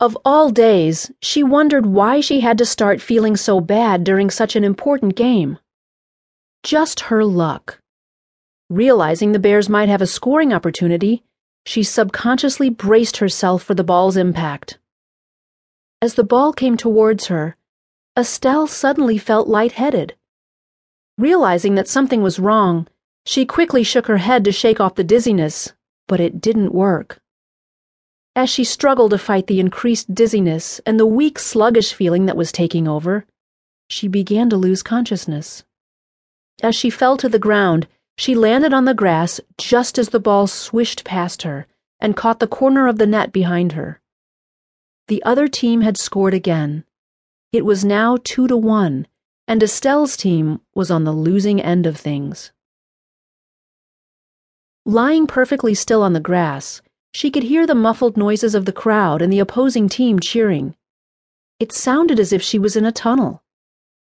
Of all days, she wondered why she had to start feeling so bad during such an important game. Just her luck. Realizing the Bears might have a scoring opportunity, she subconsciously braced herself for the ball's impact. As the ball came towards her, Estelle suddenly felt lightheaded. Realizing that something was wrong, she quickly shook her head to shake off the dizziness, but it didn't work. As she struggled to fight the increased dizziness and the weak, sluggish feeling that was taking over, she began to lose consciousness. As she fell to the ground, she landed on the grass just as the ball swished past her and caught the corner of the net behind her. The other team had scored again. It was now two to one, and Estelle's team was on the losing end of things. Lying perfectly still on the grass, she could hear the muffled noises of the crowd and the opposing team cheering. It sounded as if she was in a tunnel.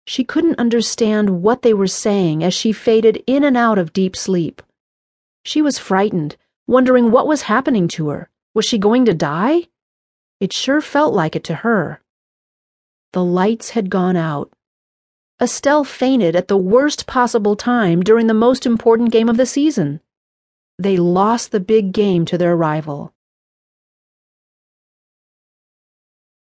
She couldn't understand what they were saying as she faded in and out of deep sleep. She was frightened, wondering what was happening to her. Was she going to die? It sure felt like it to her. The lights had gone out. Estelle fainted at the worst possible time during the most important game of the season. They lost the big game to their rival.